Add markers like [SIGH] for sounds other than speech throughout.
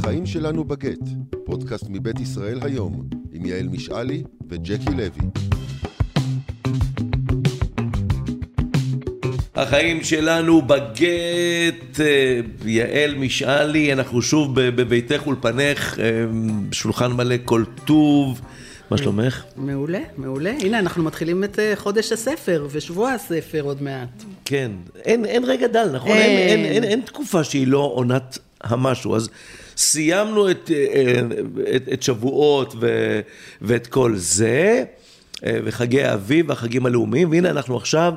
החיים שלנו בגט, פודקאסט מבית ישראל היום, עם יעל משעלי וג'קי לוי. החיים שלנו בגט, אה, יעל משעלי, אנחנו שוב בביתך אולפנך, אה, שולחן מלא כל טוב. מה שלומך? מעולה, מעולה. הנה, אנחנו מתחילים את אה, חודש הספר ושבוע הספר עוד מעט. כן. אין, אין רגע דל, נכון? אין, אין, אין, אין, אין תקופה שהיא לא עונת המשהו. אז סיימנו את, את, את שבועות ו, ואת כל זה, וחגי האביב והחגים הלאומיים, והנה אנחנו עכשיו...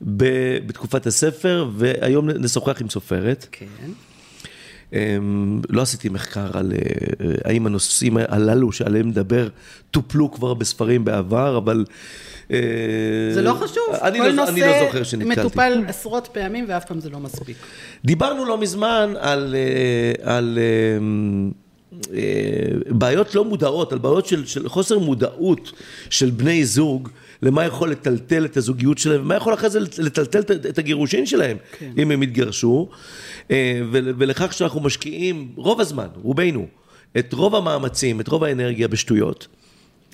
בתקופת הספר, והיום נשוחח עם סופרת. כן. אמ, לא עשיתי מחקר על אה, האם הנושאים הללו שעליהם מדבר טופלו כבר בספרים בעבר, אבל... אה, זה לא חשוב, אני כל לא, נושא אני לא זוכר שנתקלתי. מטופל עשרות פעמים ואף פעם זה לא מספיק. דיברנו לא מזמן על, אה, על בעיות לא מודעות, על בעיות של, של חוסר מודעות של בני זוג. למה יכול לטלטל את הזוגיות שלהם, ומה יכול אחרי זה לטלטל את הגירושין שלהם, כן. אם הם יתגרשו, אה, ולכך שאנחנו משקיעים רוב הזמן, רובנו, את רוב המאמצים, את רוב האנרגיה בשטויות.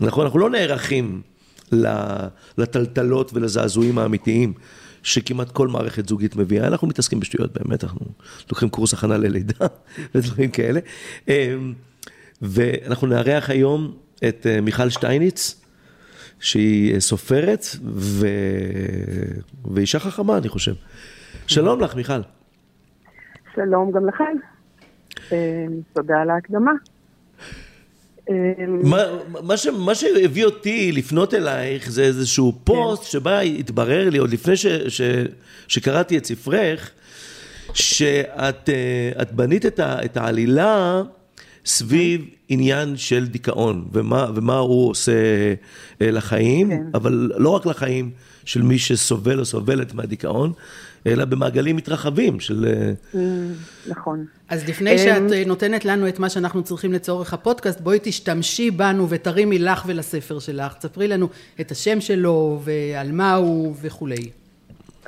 נכון, אנחנו לא נערכים לטלטלות ולזעזועים האמיתיים שכמעט כל מערכת זוגית מביאה, אנחנו מתעסקים בשטויות באמת, אנחנו לוקחים קורס הכנה ללידה [LAUGHS] ודברים כאלה. אה, ואנחנו נארח היום את אה, מיכל שטייניץ, שהיא סופרת ו... ואישה חכמה, אני חושב. שלום לך, מיכל. שלום גם לכם. אה, תודה על ההקדמה. אה, מה, מה, ש, מה שהביא אותי לפנות אלייך זה איזשהו כן. פוסט כן. שבה התברר לי, עוד לפני ש, ש, שקראתי את ספרך, שאת אה, בנית את, ה, את העלילה סביב עניין של דיכאון, ומה, ומה הוא עושה אה, לחיים, כן. אבל לא רק לחיים של מי שסובל או סובלת מהדיכאון, אלא במעגלים מתרחבים של... אה, mm, נכון. אז לפני שאת אה, נותנת לנו את מה שאנחנו צריכים לצורך הפודקאסט, בואי תשתמשי בנו ותרימי לך ולספר שלך. תספרי לנו את השם שלו ועל מה הוא וכולי.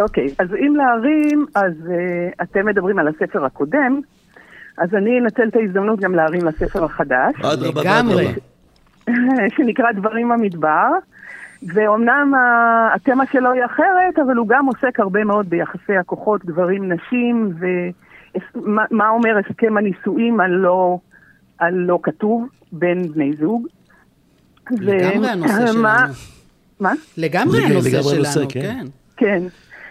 אוקיי, אז אם להרים, אז uh, אתם מדברים על הספר הקודם, אז אני אנצל את ההזדמנות גם להרים לספר החדש. לגמרי. [LAUGHS] שנקרא דברים במדבר. ואומנם התמה שלו היא אחרת, אבל הוא גם עוסק הרבה מאוד ביחסי הכוחות גברים-נשים, ומה אומר הסכם הנישואים הלא, הלא כתוב בין בני זוג. לגמרי הנושא [LAUGHS] שלנו. מה? לגמרי הנושא שלנו, כן. כן.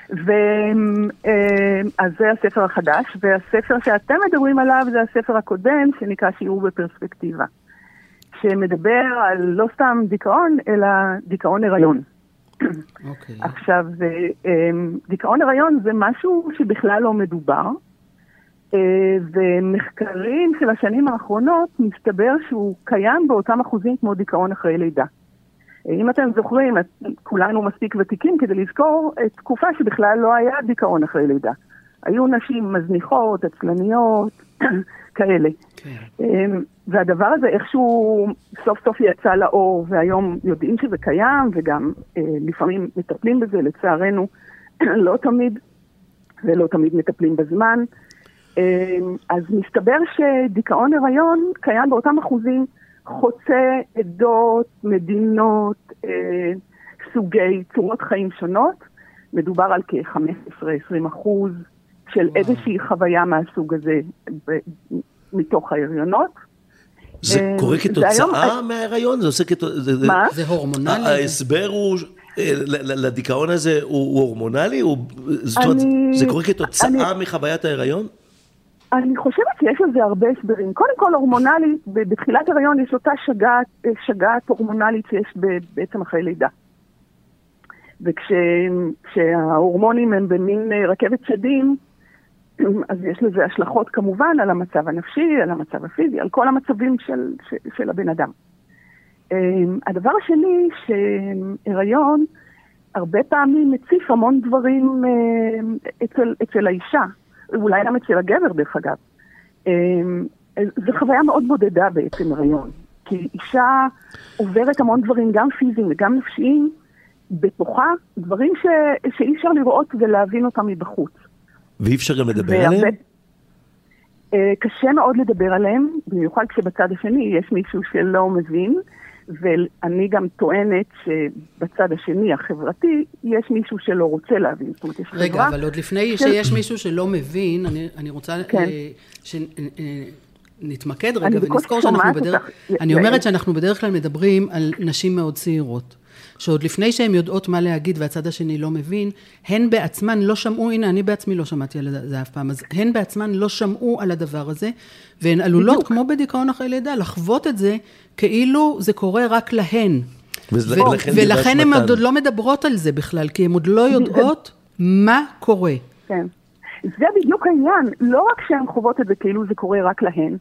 כן. ואז זה הספר החדש, והספר שאתם מדברים עליו זה הספר הקודם, שנקרא שיעור בפרספקטיבה. שמדבר על לא סתם דיכאון, אלא דיכאון הריון. Okay. אוקיי. עכשיו, אמ, דיכאון הריון זה משהו שבכלל לא מדובר, אה, ומחקרים של השנים האחרונות מסתבר שהוא קיים באותם אחוזים כמו דיכאון אחרי לידה. אם אתם זוכרים, כולנו מספיק ותיקים כדי לזכור את תקופה שבכלל לא היה דיכאון אחרי לידה. היו נשים מזניחות, עצלניות, [CLEARS THROAT] כאלה. כן. אמ, והדבר הזה איכשהו סוף סוף יצא לאור, והיום יודעים שזה קיים, וגם אה, לפעמים מטפלים בזה, לצערנו, [CLEARS THROAT] לא תמיד, ולא תמיד מטפלים בזמן. אמ, אז מסתבר שדיכאון הריון קיים באותם אחוזים חוצה עדות, מדינות, אה, סוגי צורות חיים שונות. מדובר על כ-15-20 אחוז של וואו. איזושהי חוויה מהסוג הזה ב- מתוך ההריונות. זה אה, קורה כתוצאה מההריון? זה עושה כתוצאה... מה? זה הורמונלי? ההסבר הוא... אה, לדיכאון הזה הוא הורמונלי? זאת אומרת, זה קורה כתוצאה מחוויית ההריון? אני חושבת שיש לזה הרבה הסברים. קודם כל, הורמונלית, בתחילת הריון יש אותה שגעת, שגעת הורמונלית שיש בעצם אחרי לידה. וכשההורמונים הם במין אה, רכבת שדים, [CLEARS THROAT] אז יש לזה השלכות כמובן על המצב הנפשי, על המצב הפיזי, על כל המצבים של, של, של הבן אדם. אמ, הדבר השני, שהיריון הרבה פעמים מציף המון דברים אה, אצל, אצל האישה. אולי גם אצל הגבר דרך אגב. אמ, זו חוויה מאוד בודדה בעצם הריון, כי אישה עוברת המון דברים, גם פיזיים וגם נפשיים, בתוכה, דברים ש... שאי אפשר לראות ולהבין אותם מבחוץ. ואי אפשר גם לדבר והרבה... עליהם? אה, קשה מאוד לדבר עליהם, במיוחד כשבצד השני יש מישהו שלא מבין, ואני גם טוענת שבצד השני, החברתי, יש מישהו שלא רוצה להבין. זאת אומרת, יש רגע, חברה... אבל עוד לפני של- שיש מישהו שלא מבין, אני, אני רוצה כן. אה, שנתמקד רגע אני בקושי ונזכור שאנחנו בדרך... אותך, אני. אומרת שאנחנו בדרך כלל מדברים על נשים מאוד צעירות. שעוד לפני שהן יודעות מה להגיד והצד השני לא מבין, הן בעצמן לא שמעו, הנה, אני בעצמי לא שמעתי על זה אף פעם, אז הן בעצמן לא שמעו על הדבר הזה, והן עלולות, בדיוק. כמו בדיכאון אחרי לידה, לחוות את זה כאילו זה קורה רק להן. וזה- ו- ולכן הן. עוד לא מדברות על זה בכלל, כי הן עוד לא יודעות מה קורה. כן. זה בדיוק העניין, לא רק שהן חוות את זה כאילו זה קורה רק להן,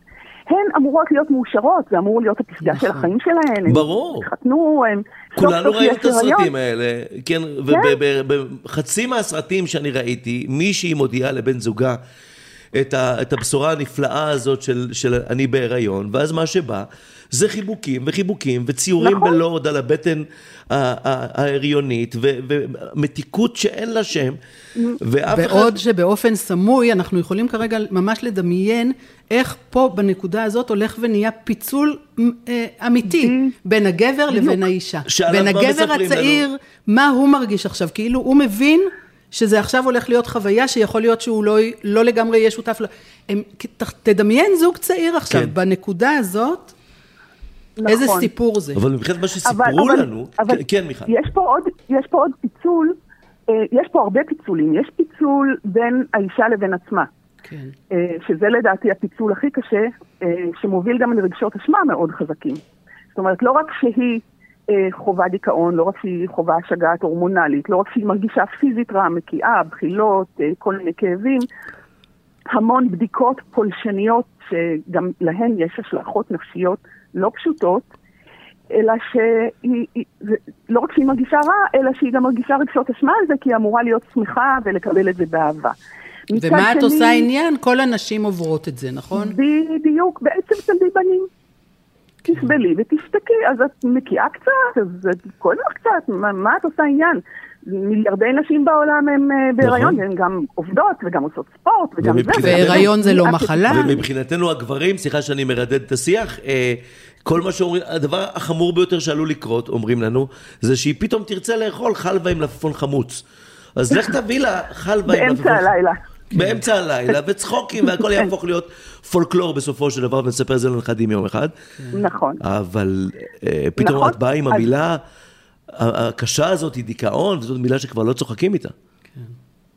הן אמורות להיות מאושרות, זה אמור להיות הפסגה נכון. של החיים שלהן. ברור. הם התחתנו, הם... כולנו סוף ראינו את הסרטים. האלה, כן, ובחצי מהסרטים שאני ראיתי, מישהי מודיעה לבן זוגה את, ה, את הבשורה הנפלאה הזאת של, של אני בהיריון, ואז מה שבא זה חיבוקים וחיבוקים וציורים נכון. בלורד על הבטן ההריונית, ומתיקות שאין לה שם, ואף אחד... בעוד שבאופן סמוי אנחנו יכולים כרגע ממש לדמיין איך פה בנקודה הזאת הולך ונהיה פיצול אה, אמיתי בין הגבר לבין האישה. בין הגבר הצעיר, לנו? מה הוא מרגיש עכשיו, כאילו הוא מבין שזה עכשיו הולך להיות חוויה שיכול להיות שהוא לא, לא לגמרי יהיה שותף לה. הם, ת- תדמיין זוג צעיר עכשיו, כן. בנקודה הזאת, נכון. איזה סיפור זה. אבל מבחינת מה שסיפרו אבל- לנו, אבל כן, כן מיכל, יש פה עוד, יש פה עוד פיצול, אה, יש פה הרבה פיצולים. יש פיצול בין האישה לבין עצמה, כן. אה, שזה לדעתי הפיצול הכי קשה, אה, שמוביל גם לרגשות אשמה מאוד חזקים. זאת אומרת, לא רק שהיא חווה דיכאון, לא רק שהיא חווה השגת הורמונלית, לא רק שהיא מרגישה פיזית רע, מקיאה, בחילות, כל מיני כאבים, המון בדיקות פולשניות שגם להן יש השלכות נפשיות לא פשוטות, אלא שהיא, לא רק שהיא מרגישה רע, אלא שהיא גם מרגישה רגשות אשמה על זה, כי היא אמורה להיות שמחה ולקבל את זה באהבה. ומה את שני- עושה עניין? כל הנשים עוברות את זה, נכון? בדיוק, בעצם תלדי בנים. תסבלי ותשתקי, אז את מקיאה קצת, אז את כואב לך קצת, מה, מה את עושה עניין? מיליארדי נשים בעולם הן אה, בהיריון, נכון. הן גם עובדות וגם עושות ספורט וגם זה. והיריון זה לא מחלה. ומבחינתנו הגברים, סליחה שאני מרדד את השיח, אה, כל מה שאומרים, הדבר החמור ביותר שעלול לקרות, אומרים לנו, זה שהיא פתאום תרצה לאכול חלבה עם מלפפון חמוץ. אז לך תביא לה חלבה עם מלפפון באמצע הלילה. באמצע הלילה, וצחוקים, והכל כן. יהפוך להיות פולקלור בסופו של דבר, ונספר את זה לנכדים יום אחד. נכון. אבל אה, פתאום נכון. את באה עם המילה הקשה הזאת, היא דיכאון, וזאת מילה שכבר לא צוחקים איתה.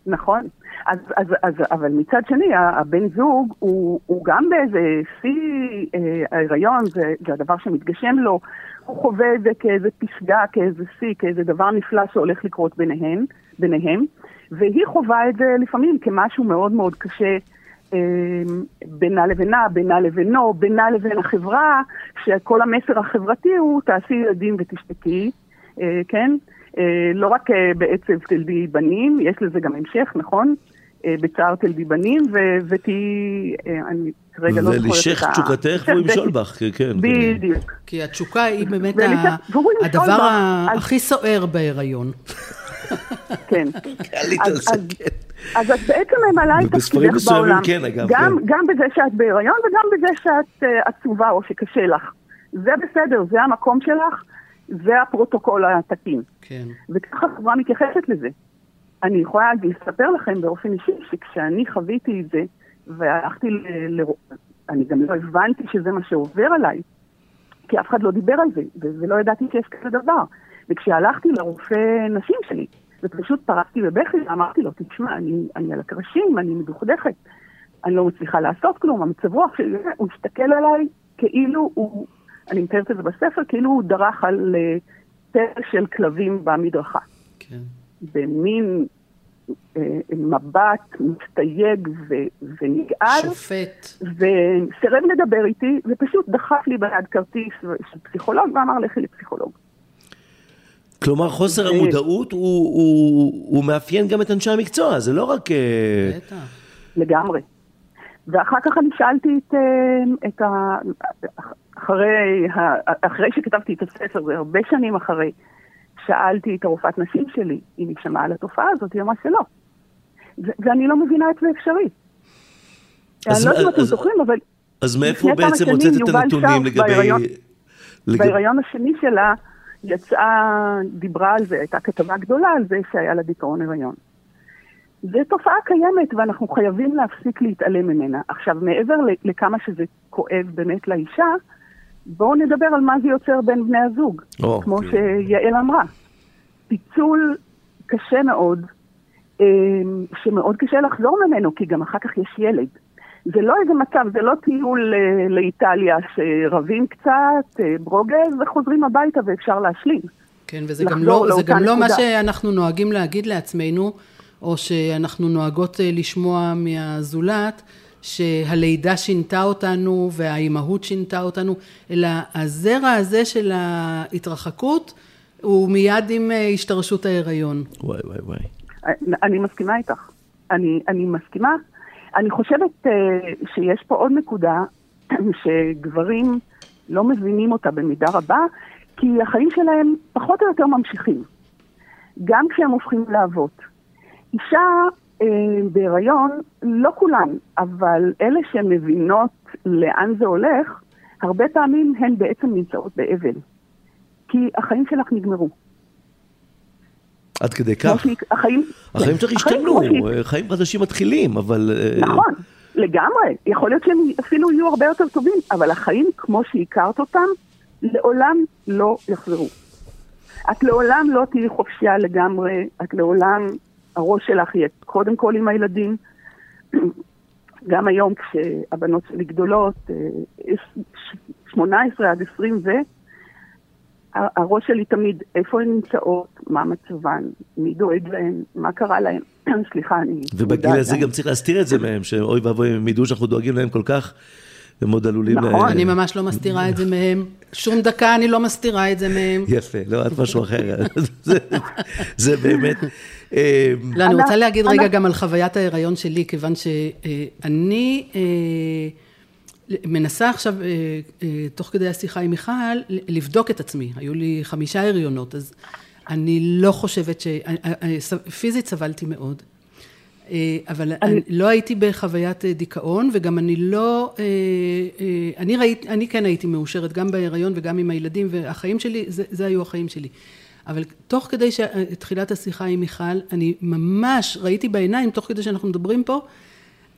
נכון. אז, אז, אז, אבל מצד שני, הבן זוג הוא, הוא גם באיזה שיא אה, ההיריון, זה, זה הדבר שמתגשם לו, הוא חווה את זה כאיזה פסגה, כאיזה שיא, כאיזה דבר נפלא שהולך לקרות ביניהם, ביניהם, והיא חווה את זה לפעמים כמשהו מאוד מאוד קשה. אה, בינה לבינה, בינה לבינו, בינה לבין החברה, שכל המסר החברתי הוא תעשי ילדים ותשתקי, כן? אה, לא רק אה, בעצב תלדי בנים, יש לזה גם המשך, נכון? אה, בצער תלדי בנים, ו- ותהיי, אה, אני כרגע לא זוכרת את ה... ולשך תשוקתך והוא ימשול בך, כן, כן. בדיוק. כי התשוקה היא באמת הדבר הכי סוער בהיריון. כן. [LAUGHS] אז- כן. את בעצם ממלאה את תפקידך מסוימים בעולם. כן, אגב, גם, כן. גם בזה שאת בהיריון וגם בזה שאת עצובה או שקשה לך. זה בסדר, זה המקום שלך, זה הפרוטוקול התקין. כן. וככה החברה מתייחסת לזה. אני יכולה לספר לכם באופן אישי שכשאני חוויתי את זה, והלכתי ל... ל... אני גם לא הבנתי שזה מה שעובר עליי, כי אף אחד לא דיבר על זה, ולא ידעתי שיש כזה דבר. וכשהלכתי לרופא נשים שלי, ופשוט פרקתי בבכי, ואמרתי לו, תשמע, אני, אני על הקרשים, אני מדוכדכת, אני לא מצליחה לעשות כלום, המצב רוח שלי, הוא הסתכל עליי כאילו הוא, אני מתארת את זה בספר, כאילו הוא דרך על אה, תל של כלבים במדרכה. כן. במין אה, מבט מסתייג ו- ונגעל, שופט. וסירב לדבר איתי, ופשוט דחף לי ביד כרטיס של פסיכולוג ואמר לכי לפסיכולוג. כלומר, חוסר ו- המודעות הוא, הוא, הוא מאפיין גם את אנשי המקצוע, זה לא רק... אה, בטח. לגמרי. ואחר כך אני שאלתי את, אה, את ה... אחרי, אחרי שכתבתי את הספר, זה הרבה שנים אחרי, שאלתי את הרופאת נשים שלי אם היא שמעה על התופעה הזאת, היא אמרה שלא. ואני לא מבינה איך זה אפשרי. אני לא יודעת אם אתם זוכרים, אבל... אז מאיפה בעצם הוצאת את הנתונים לגבי... בהיריון השני שלה יצאה, דיברה על זה, הייתה כתבה גדולה על זה שהיה לה דיכאון הריון. זו תופעה קיימת ואנחנו חייבים להפסיק להתעלם ממנה. עכשיו, מעבר לכמה שזה כואב באמת לאישה, בואו נדבר על מה זה יוצר בין בני הזוג, oh, כמו okay. שיעל אמרה. פיצול קשה מאוד, אמ, שמאוד קשה לחזור ממנו, כי גם אחר כך יש ילד. זה לא איזה מצב, זה לא טיול אה, לאיטליה שרבים קצת, אה, ברוגז, וחוזרים הביתה ואפשר להשלים. כן, וזה גם לא, זה גם לא מה שאנחנו נוהגים להגיד לעצמנו, או שאנחנו נוהגות אה, לשמוע מהזולת, שהלידה שינתה אותנו והאימהות שינתה אותנו, אלא הזרע הזה של ההתרחקות הוא מיד עם השתרשות ההיריון. וואי וואי וואי. אני מסכימה איתך. אני, אני מסכימה. אני חושבת uh, שיש פה עוד נקודה [CLEARS THROAT] שגברים לא מבינים אותה במידה רבה, כי החיים שלהם פחות או יותר ממשיכים, גם כשהם הופכים לאבות. אישה uh, בהיריון, לא כולן, אבל אלה שמבינות לאן זה הולך, הרבה פעמים הן בעצם נמצאות באבל. כי החיים שלך נגמרו. עד כדי כך. החיים, החיים שלך השתנו, חיים חדשים מתחילים, אבל... אה, נכון, לגמרי. יכול להיות שהם אפילו יהיו הרבה יותר טובים, אבל החיים כמו שהכרת אותם, לעולם לא יחזרו. את לעולם לא תהיי חופשייה לגמרי, את לעולם, הראש שלך יהיה קודם כל עם הילדים. [CLEARS THROAT] גם היום כשהבנות שלי גדולות, 18 אה, עד 20 ו... הראש שלי תמיד, איפה הן נמצאות, מה מצבן, מי דואג להן, מה קרה להן. [CLEARS THROAT] סליחה, אני... ובגיל הזה גם צריך להסתיר את זה מהם, שאוי ואבוי, הם ידעו שאנחנו דואגים להם כל כך. הם מאוד עלולים... נכון, אני ממש לא מסתירה את זה מהם. שום דקה אני לא מסתירה את זה מהם. יפה, לא, את משהו אחר. [LAUGHS] זה באמת... אה, לא, אני רוצה להגיד רגע גם על חוויית ההיריון שלי, כיוון שאני... אה, מנסה עכשיו, אה, אה, תוך כדי השיחה עם מיכל, לבדוק את עצמי. היו לי חמישה הריונות, אז אני לא חושבת ש... אה, פיזית סבלתי מאוד. אבל אני... אני לא הייתי בחוויית דיכאון, וגם אני לא... אני, ראית, אני כן הייתי מאושרת, גם בהיריון וגם עם הילדים, והחיים שלי, זה, זה היו החיים שלי. אבל תוך כדי תחילת השיחה עם מיכל, אני ממש ראיתי בעיניים, תוך כדי שאנחנו מדברים פה,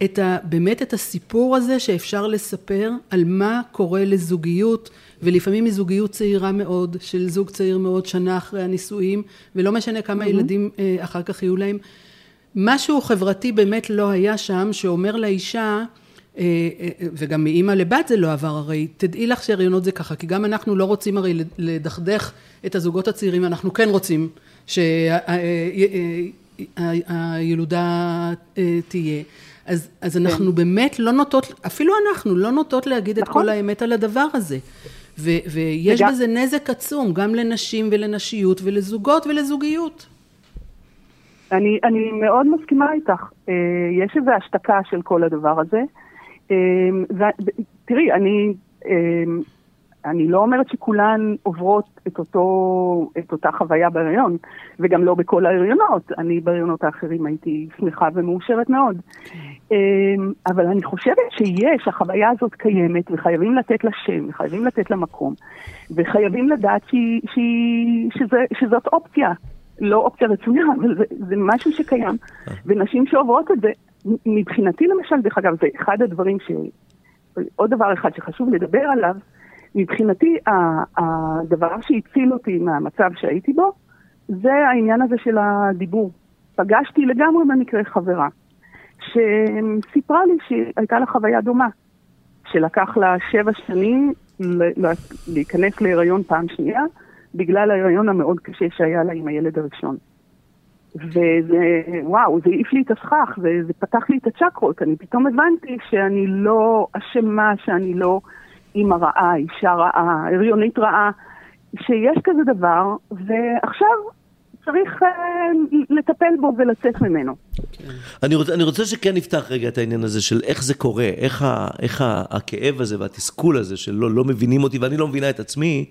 את ה, באמת את הסיפור הזה שאפשר לספר על מה קורה לזוגיות, ולפעמים מזוגיות צעירה מאוד, של זוג צעיר מאוד שנה אחרי הנישואים, ולא משנה כמה mm-hmm. ילדים אה, אחר כך יהיו להם. משהו חברתי באמת לא היה שם, שאומר לאישה, אה, אה, וגם מאימא לבת זה לא עבר הרי, תדעי לך שהריונות זה ככה, כי גם אנחנו לא רוצים הרי לדכדך את הזוגות הצעירים, אנחנו כן רוצים שהילודה תהיה. אז, אז כן. אנחנו באמת לא נוטות, אפילו אנחנו לא נוטות להגיד נכון. את כל האמת על הדבר הזה. ו, ויש וגם... בזה נזק עצום, גם לנשים ולנשיות ולזוגות ולזוגיות. אני, אני מאוד מסכימה איתך. אה, יש איזו השתקה של כל הדבר הזה. אה, תראי, אני אה, אני לא אומרת שכולן עוברות את, אותו, את אותה חוויה בהריון, וגם לא בכל ההריונות. אני בהריונות האחרים הייתי שמחה ומאושרת מאוד. אמ, אבל אני חושבת שיש, החוויה הזאת קיימת, וחייבים לתת לה שם, וחייבים לתת לה מקום, וחייבים לדעת שהיא, שהיא, שזה, שזאת אופציה. לא אופציה רצויה, אבל זה, זה משהו שקיים. ונשים שעוברות את זה, מבחינתי למשל, דרך אגב, זה אחד הדברים ש... עוד דבר אחד שחשוב לדבר עליו, מבחינתי, הדבר שהציל אותי מהמצב שהייתי בו, זה העניין הזה של הדיבור. פגשתי לגמרי במקרה חברה, שסיפרה לי שהייתה לה חוויה דומה, שלקח לה שבע שנים להיכנס להיריון פעם שנייה, בגלל ההיריון המאוד קשה שהיה לה עם הילד הראשון. וזה, וואו, זה העיף לי את הסכך, וזה פתח לי את הצ'קרות. אני פתאום הבנתי שאני לא אשמה, שאני לא אימא רעה, אישה רעה, הריונית רעה, שיש כזה דבר, ועכשיו צריך uh, לטפל בו ולצאת ממנו. אני רוצה, אני רוצה שכן נפתח רגע את העניין הזה של איך זה קורה, איך, ה, איך ה, הכאב הזה והתסכול הזה שלא לא מבינים אותי ואני לא מבינה את עצמי,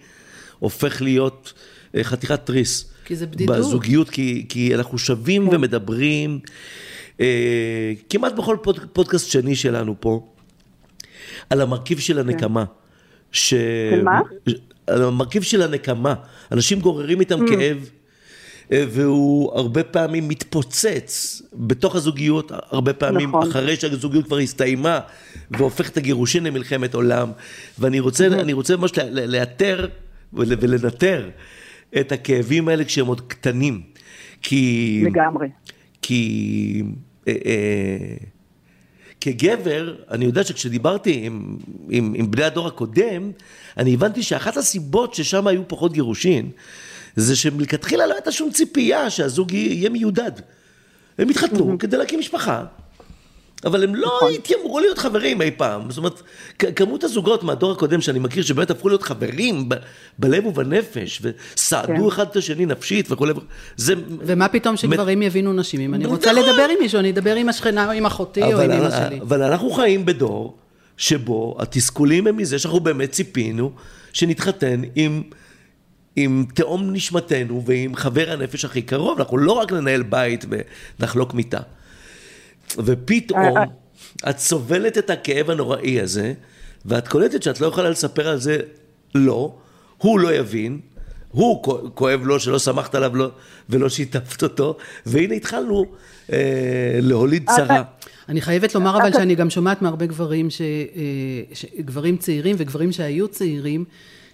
הופך להיות uh, חתיכת תריס. כי זה בדידות. בזוגיות, כי, כי אנחנו שווים כן. ומדברים. אה, כמעט בכל פוד, פודקאסט שני שלנו פה, על המרכיב של הנקמה. ש... של מה? על המרכיב של הנקמה. אנשים גוררים איתם mm. כאב. אה, והוא הרבה פעמים מתפוצץ בתוך הזוגיות, הרבה פעמים נכון. אחרי שהזוגיות כבר הסתיימה, והופך את הגירושין למלחמת עולם. ואני רוצה, אני רוצה ממש לאתר ולנטר את הכאבים האלה כשהם עוד קטנים. כי... לגמרי. כי... אה, אה, כגבר, אני יודע שכשדיברתי עם, עם, עם בני הדור הקודם, אני הבנתי שאחת הסיבות ששם היו פחות גירושין, זה שמלכתחילה לא הייתה שום ציפייה שהזוג יהיה מיודד. הם התחתנו כדי להקים משפחה. אבל הם לא נכון. התיימרו להיות חברים אי פעם. זאת אומרת, כמות הזוגות מהדור הקודם שאני מכיר, שבאמת הפכו להיות חברים ב- בלב ובנפש, וסעדו כן. אחד את השני נפשית וכולי, זה... ומה פתאום שגברים מ... יבינו נשים? אם אני רוצה. לדבר עם מישהו, אני אדבר עם השכנה או עם אחותי או עם אמא שלי. אבל אנחנו חיים בדור שבו התסכולים הם מזה שאנחנו באמת ציפינו שנתחתן עם... עם תאום נשמתנו ועם חבר הנפש הכי קרוב, אנחנו לא רק ננהל בית ונחלוק מיטה. ופתאום אה, אה. את סובלת את הכאב הנוראי הזה, ואת קולטת שאת לא יכולה לספר על זה לא, הוא לא יבין, הוא כואב לו שלא סמכת עליו לא, ולא שיתפת אותו, והנה התחלנו אה, להוליד צרה. אני חייבת לומר אבל שאני גם שומעת מהרבה גברים, ש, ש, גברים צעירים וגברים שהיו צעירים,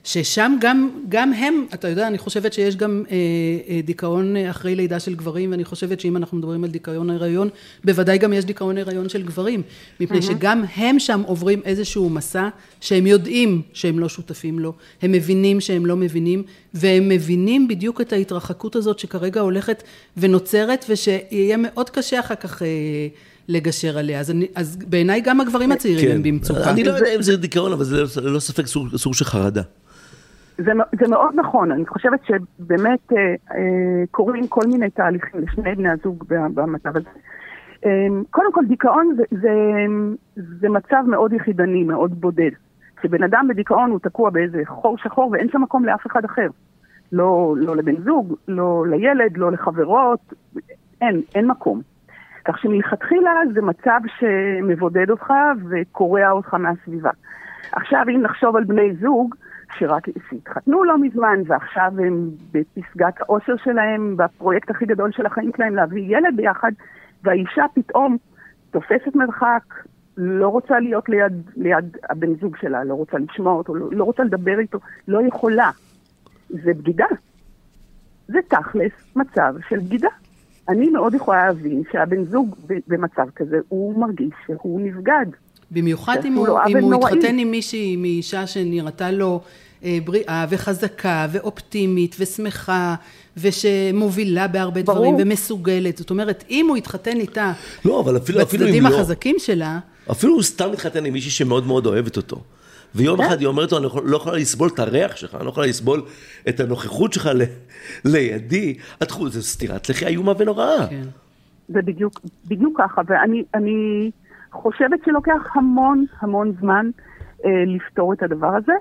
ששם גם, גם הם, אתה יודע, אני חושבת שיש גם אה, אה, דיכאון אחרי לידה של גברים, ואני חושבת שאם אנחנו מדברים על דיכאון הריון, בוודאי גם יש דיכאון הריון של גברים, מפני mm-hmm. שגם הם שם עוברים איזשהו מסע שהם יודעים שהם לא שותפים לו, הם מבינים שהם לא מבינים, והם מבינים בדיוק את ההתרחקות הזאת שכרגע הולכת ונוצרת, ושיהיה מאוד קשה אחר כך... אה, לגשר עליה. אז, אני, אז בעיניי גם הגברים הצעירים כן. הם במצוקה. אני לא יודע אם זה דיכאון, אבל זה ללא ספק סוג, סוג של חרדה. זה, זה מאוד נכון, אני חושבת שבאמת אה, אה, קורים כל מיני תהליכים לשני בני הזוג במצב הזה. אה, קודם כל, דיכאון זה, זה, זה מצב מאוד יחידני, מאוד בודד. כשבן אדם בדיכאון הוא תקוע באיזה חור שחור ואין שם מקום לאף אחד אחר. לא, לא לבן זוג, לא לילד, לא לחברות, אין, אין מקום. כך שמלכתחילה זה מצב שמבודד אותך וקורע אותך מהסביבה. עכשיו, אם נחשוב על בני זוג, שרק שהתחתנו לא מזמן, ועכשיו הם בפסגת האושר שלהם, בפרויקט הכי גדול של החיים שלהם, להביא ילד ביחד, והאישה פתאום תופסת מרחק, לא רוצה להיות ליד, ליד הבן זוג שלה, לא רוצה לשמוע אותו, לא, לא רוצה לדבר איתו, לא יכולה. זה בגידה. זה תכלס מצב של בגידה. אני מאוד יכולה להבין שהבן זוג במצב כזה, הוא מרגיש שהוא נבגד. במיוחד אם הוא, אם הוא התחתן עם מישהי, עם אישה שנראתה לו בריאה וחזקה ואופטימית ושמחה ושמובילה בהרבה ברור. דברים ומסוגלת. זאת אומרת, אם הוא התחתן איתה לא, אבל אפילו, בצדדים אפילו החזקים לא, שלה... אפילו הוא סתם מתחתן עם מישהי שמאוד מאוד אוהבת אותו. ויום כן? אחד היא אומרת לו, אני לא יכולה לסבול את הריח שלך, אני לא יכולה לסבול את הנוכחות שלך ל, לידי. את חושבת, זו סטירת לחי איומה ונוראה. כן. זה בדיוק, בדיוק ככה, ואני חושבת שלוקח המון המון זמן אה, לפתור את הדבר הזה.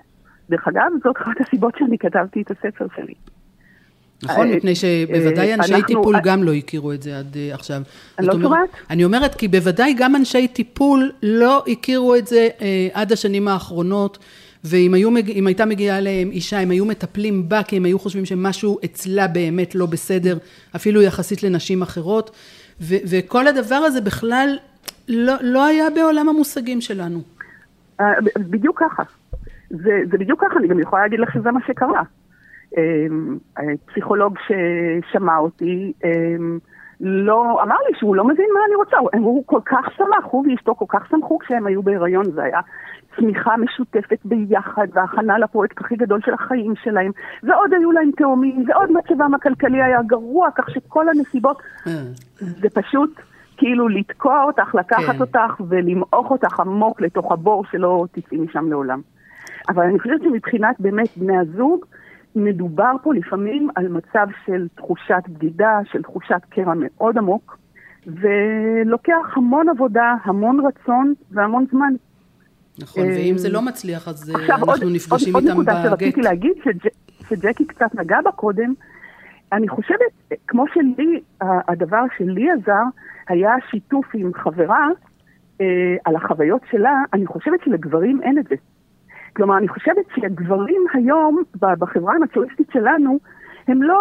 דרך אגב, זאת אחת הסיבות שאני כתבתי את הספר שלי. נכון, אה, מפני שבוודאי אה, אנשי טיפול גם לא הכירו את זה עד אה, עכשיו. אני לא שומעת? אני אומרת, כי בוודאי גם אנשי טיפול לא הכירו את זה עד השנים האחרונות, ואם היו, הייתה מגיעה אליהם אישה, הם היו מטפלים בה, כי הם היו חושבים שמשהו אצלה באמת לא בסדר, אפילו יחסית לנשים אחרות, ו- וכל הדבר הזה בכלל לא, לא היה בעולם המושגים שלנו. בדיוק ככה. זה, זה בדיוק ככה, אני גם יכולה להגיד לך שזה מה שקרה. אמ, פסיכולוג ששמע אותי, אמ, לא, אמר לי שהוא לא מבין מה אני רוצה, הוא כל כך שמח, הוא ואשתו כל כך שמחו כשהם היו בהיריון, זה היה צמיחה משותפת ביחד, והכנה לפרויקט הכי גדול של החיים שלהם, ועוד היו להם תאומים, ועוד מצבם הכלכלי היה גרוע, כך שכל הנסיבות, אה. זה פשוט כאילו לתקוע אותך, לקחת כן. אותך ולמעוך אותך עמוק לתוך הבור שלא תצאי משם לעולם. אבל אני חושבת שמבחינת באמת בני הזוג, מדובר פה לפעמים על מצב של תחושת בגידה, של תחושת קרע מאוד עמוק, ולוקח המון עבודה, המון רצון והמון זמן. נכון, ואם זה לא מצליח, אז אה, אנחנו עוד, נפגשים עוד, איתם בגט. עוד נקודה שרציתי להגיד, שג'קי קצת נגע בה קודם, אני חושבת, כמו שלי, הדבר שלי עזר, היה שיתוף עם חברה אה, על החוויות שלה, אני חושבת שלגברים אין את זה. כלומר, אני חושבת שהגברים היום, בחברה המצואיסטית שלנו, הם לא,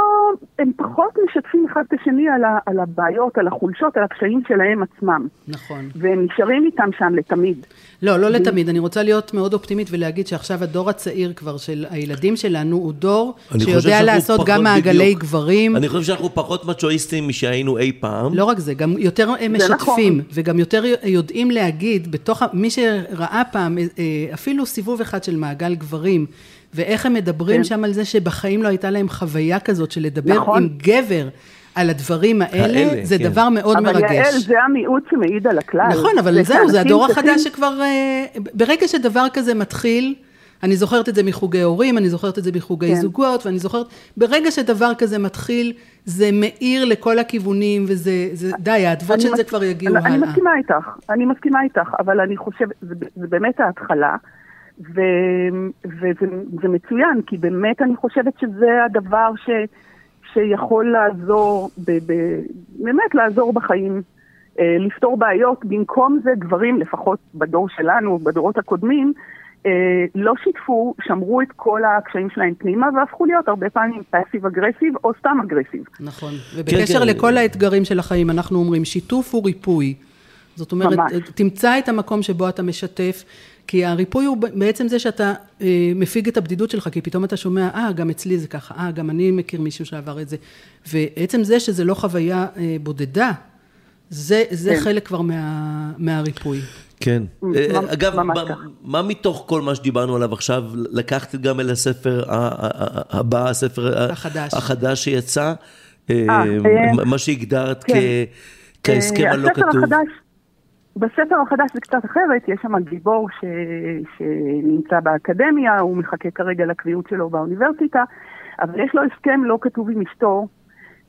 הם פחות משתפים אחד את השני על, ה, על הבעיות, על החולשות, על הקשיים שלהם עצמם. נכון. והם נשארים איתם שם לתמיד. לא, לא לתמיד. אני רוצה להיות מאוד אופטימית ולהגיד שעכשיו הדור הצעיר כבר של הילדים שלנו הוא דור שיודע לעשות גם מעגלי גברים. אני חושב שאנחנו פחות מצ'ואיסטים משהיינו אי פעם. לא רק זה, גם יותר משתפים, נכון. וגם יותר יודעים להגיד, בתוך, מי שראה פעם אה, אפילו סיבוב אחד של מעגל גברים, ואיך הם מדברים כן. שם על זה שבחיים לא הייתה להם חוויה כזאת של לדבר נכון. עם גבר. על הדברים האלה, האלה זה כן. דבר מאוד אבל מרגש. אבל יעל, זה המיעוט שמעיד על הכלל. נכון, אבל זה זהו, זה הדור החדש שכבר... אה, ברגע שדבר כזה מתחיל, אני זוכרת את זה מחוגי הורים, אני זוכרת את זה מחוגי כן. זוגות, ואני זוכרת, ברגע שדבר כזה מתחיל, זה מאיר לכל הכיוונים, וזה, זה, די, האדוות של זה כבר יגיעו הלאה. אני מסכימה איתך, אני מסכימה איתך, אבל אני חושבת, זה, זה באמת ההתחלה. ו, וזה מצוין, כי באמת אני חושבת שזה הדבר ש, שיכול לעזור, ב, ב, באמת לעזור בחיים, אה, לפתור בעיות. במקום זה גברים, לפחות בדור שלנו, בדורות הקודמים, אה, לא שיתפו, שמרו את כל הקשיים שלהם פנימה והפכו להיות הרבה פעמים פאסיב אגרסיב או סתם אגרסיב. נכון, ובקשר כן, כן. לכל האתגרים של החיים, אנחנו אומרים שיתוף הוא ריפוי. זאת אומרת, ממש. תמצא את המקום שבו אתה משתף, כי הריפוי הוא בעצם זה שאתה אה, מפיג את הבדידות שלך, כי פתאום אתה שומע, אה, גם אצלי זה ככה, אה, גם אני מכיר מישהו שעבר את זה. ועצם זה שזה לא חוויה אה, בודדה, זה, זה כן. חלק כבר מה, מהריפוי. כן. אה, אגב, מה, מה מתוך כל מה שדיברנו עליו עכשיו, לקחת גם אל הספר הבא, הספר החדש, החדש שיצא, מה שהגדרת כן. כהסכם הלא כתוב. הספר החדש בספר החדש זה קצת אחרת, יש שם גיבור ש... שנמצא באקדמיה, הוא מחכה כרגע לקביעות שלו באוניברסיטה, אבל יש לו הסכם לא כתוב עם אשתו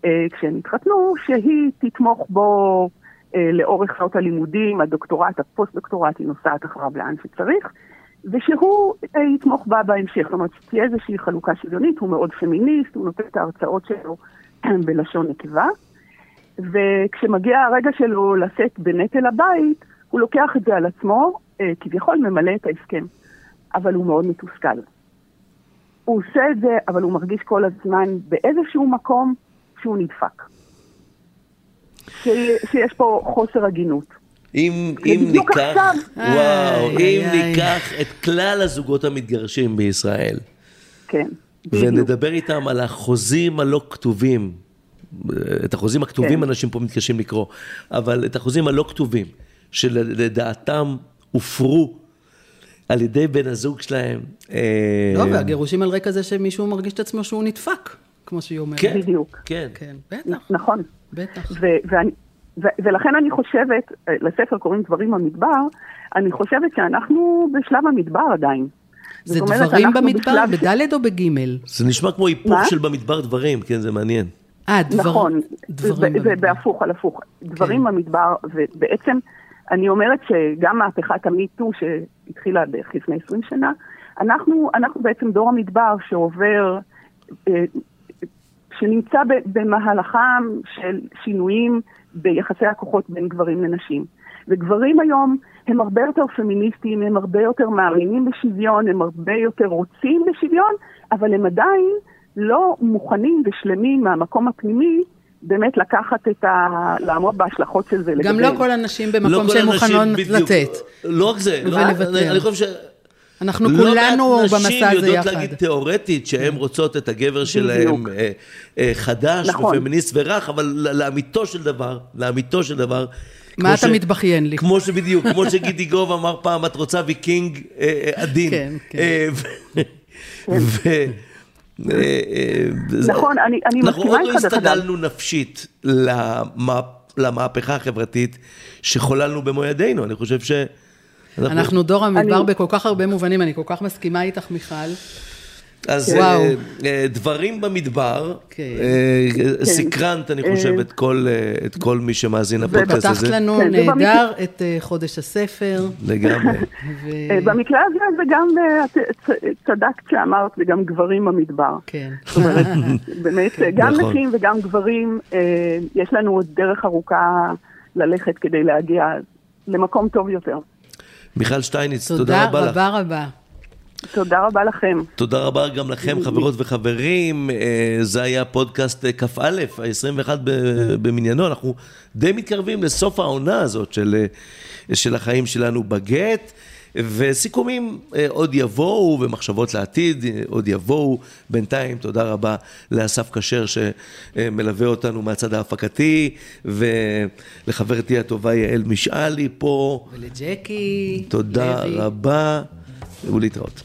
אה, כשהם התחתנו, שהיא תתמוך בו אה, לאורך שעות הלימודים, הדוקטורט, הפוסט-דוקטורט, היא נוסעת אחריו לאן שצריך, ושהוא אה, יתמוך בה בהמשך. זאת אומרת, שתהיה איזושהי חלוקה שוויונית, הוא מאוד פמיניסט, הוא נותן את ההרצאות שלו [CLEARS THROAT] בלשון נקבה. וכשמגיע הרגע שלו לשאת בנטל הבית, הוא לוקח את זה על עצמו, אה, כביכול ממלא את ההסכם. אבל הוא מאוד מתוסכל. הוא עושה את זה, אבל הוא מרגיש כל הזמן באיזשהו מקום שהוא נדפק. ש... שיש פה חוסר הגינות. אם, אם ניקח, עכשיו, וואו, איי, אם איי. ניקח את כלל הזוגות המתגרשים בישראל, כן, ונדבר. איתם על החוזים הלא כתובים את החוזים הכתובים כן. אנשים פה מתקשים לקרוא, אבל את החוזים הלא כתובים, שלדעתם הופרו על ידי בן הזוג שלהם. אה, לא, והגירושים על רקע זה שמישהו מרגיש את עצמו שהוא נדפק, כמו שהיא אומרת. כן, בדיוק. כן. כן, בטח. נכון. בטח. ואני... ולכן אני חושבת, אה, לספר קוראים דברים במדבר, אני חושבת שאנחנו בשלב המדבר עדיין. זה דברים במדבר, בדלת או בגימל? זה נשמע כמו היפוך של במדבר דברים, כן, זה מעניין. אה, דבר, נכון, דברים זה, זה בהפוך על הפוך. דברים כן. במדבר, ובעצם אני אומרת שגם מהפכת המיטו שהתחילה בערך לפני 20 שנה, אנחנו, אנחנו בעצם דור המדבר שעובר, אה, שנמצא במהלכם של שינויים ביחסי הכוחות בין גברים לנשים. וגברים היום הם הרבה יותר פמיניסטיים, הם הרבה יותר מאמינים בשוויון, הם הרבה יותר רוצים בשוויון, אבל הם עדיין לא מוכנים ושלמים מהמקום הפנימי באמת לקחת את ה... לעמוד בהשלכות של זה. גם לא כל הנשים במקום לא שהן מוכנות לתת. לא רק זה, לא, אני, אני חושב ש... אנחנו לא כולנו במסע הזה יחד. לא מעט נשים יודעות להגיד תיאורטית שהן רוצות את הגבר שלהן אה, אה, חדש נכון. ופמיניסט ורך, אבל לאמיתו של דבר, לאמיתו של דבר, מה אתה ש... מתבכיין לי? כמו שבדיוק, כמו [LAUGHS] שגידי גוב אמר פעם, את רוצה ויקינג אה, אה עדין. כן, כן. אה, ו... אה, אה, נכון, אני מסכימה איתך. אנחנו עוד לא הסתגלנו נפשית למהפכה החברתית שחוללנו במו ידינו, אני חושב ש... אנחנו דור המדבר בכל כך הרבה מובנים, אני כל כך מסכימה איתך, מיכל. אז וואו. אה, אה, דברים במדבר, כן. אה, סקרנת, אני חושב, את כל, אה, את כל מי שמאזין לפודקאסט הזה. לנו כן, זה נהדר את אה, חודש הספר. לגמרי. [LAUGHS] ו... במקרה הזה זה גם, צדקת שאמרת, זה גם גברים במדבר. כן. [LAUGHS] זאת אומרת, באמת, גם נכון. נשים וגם גברים, אה, יש לנו עוד דרך ארוכה ללכת כדי להגיע למקום טוב יותר. מיכל שטייניץ, תודה תודה רבה לך. רבה רבה. תודה רבה לכם. תודה רבה גם לכם, חברות וחברים. אה, זה היה פודקאסט אה, כ"א, ה-21 ב- במניינו. אנחנו די מתקרבים לסוף העונה הזאת של, אה, של החיים שלנו בגט. וסיכומים עוד יבואו, ומחשבות לעתיד עוד יבואו. בינתיים, תודה רבה לאסף כשר שמלווה אותנו מהצד ההפקתי, ולחברתי הטובה יעל משאלי פה. ולג'קי. תודה לוי. רבה, ולהתראות.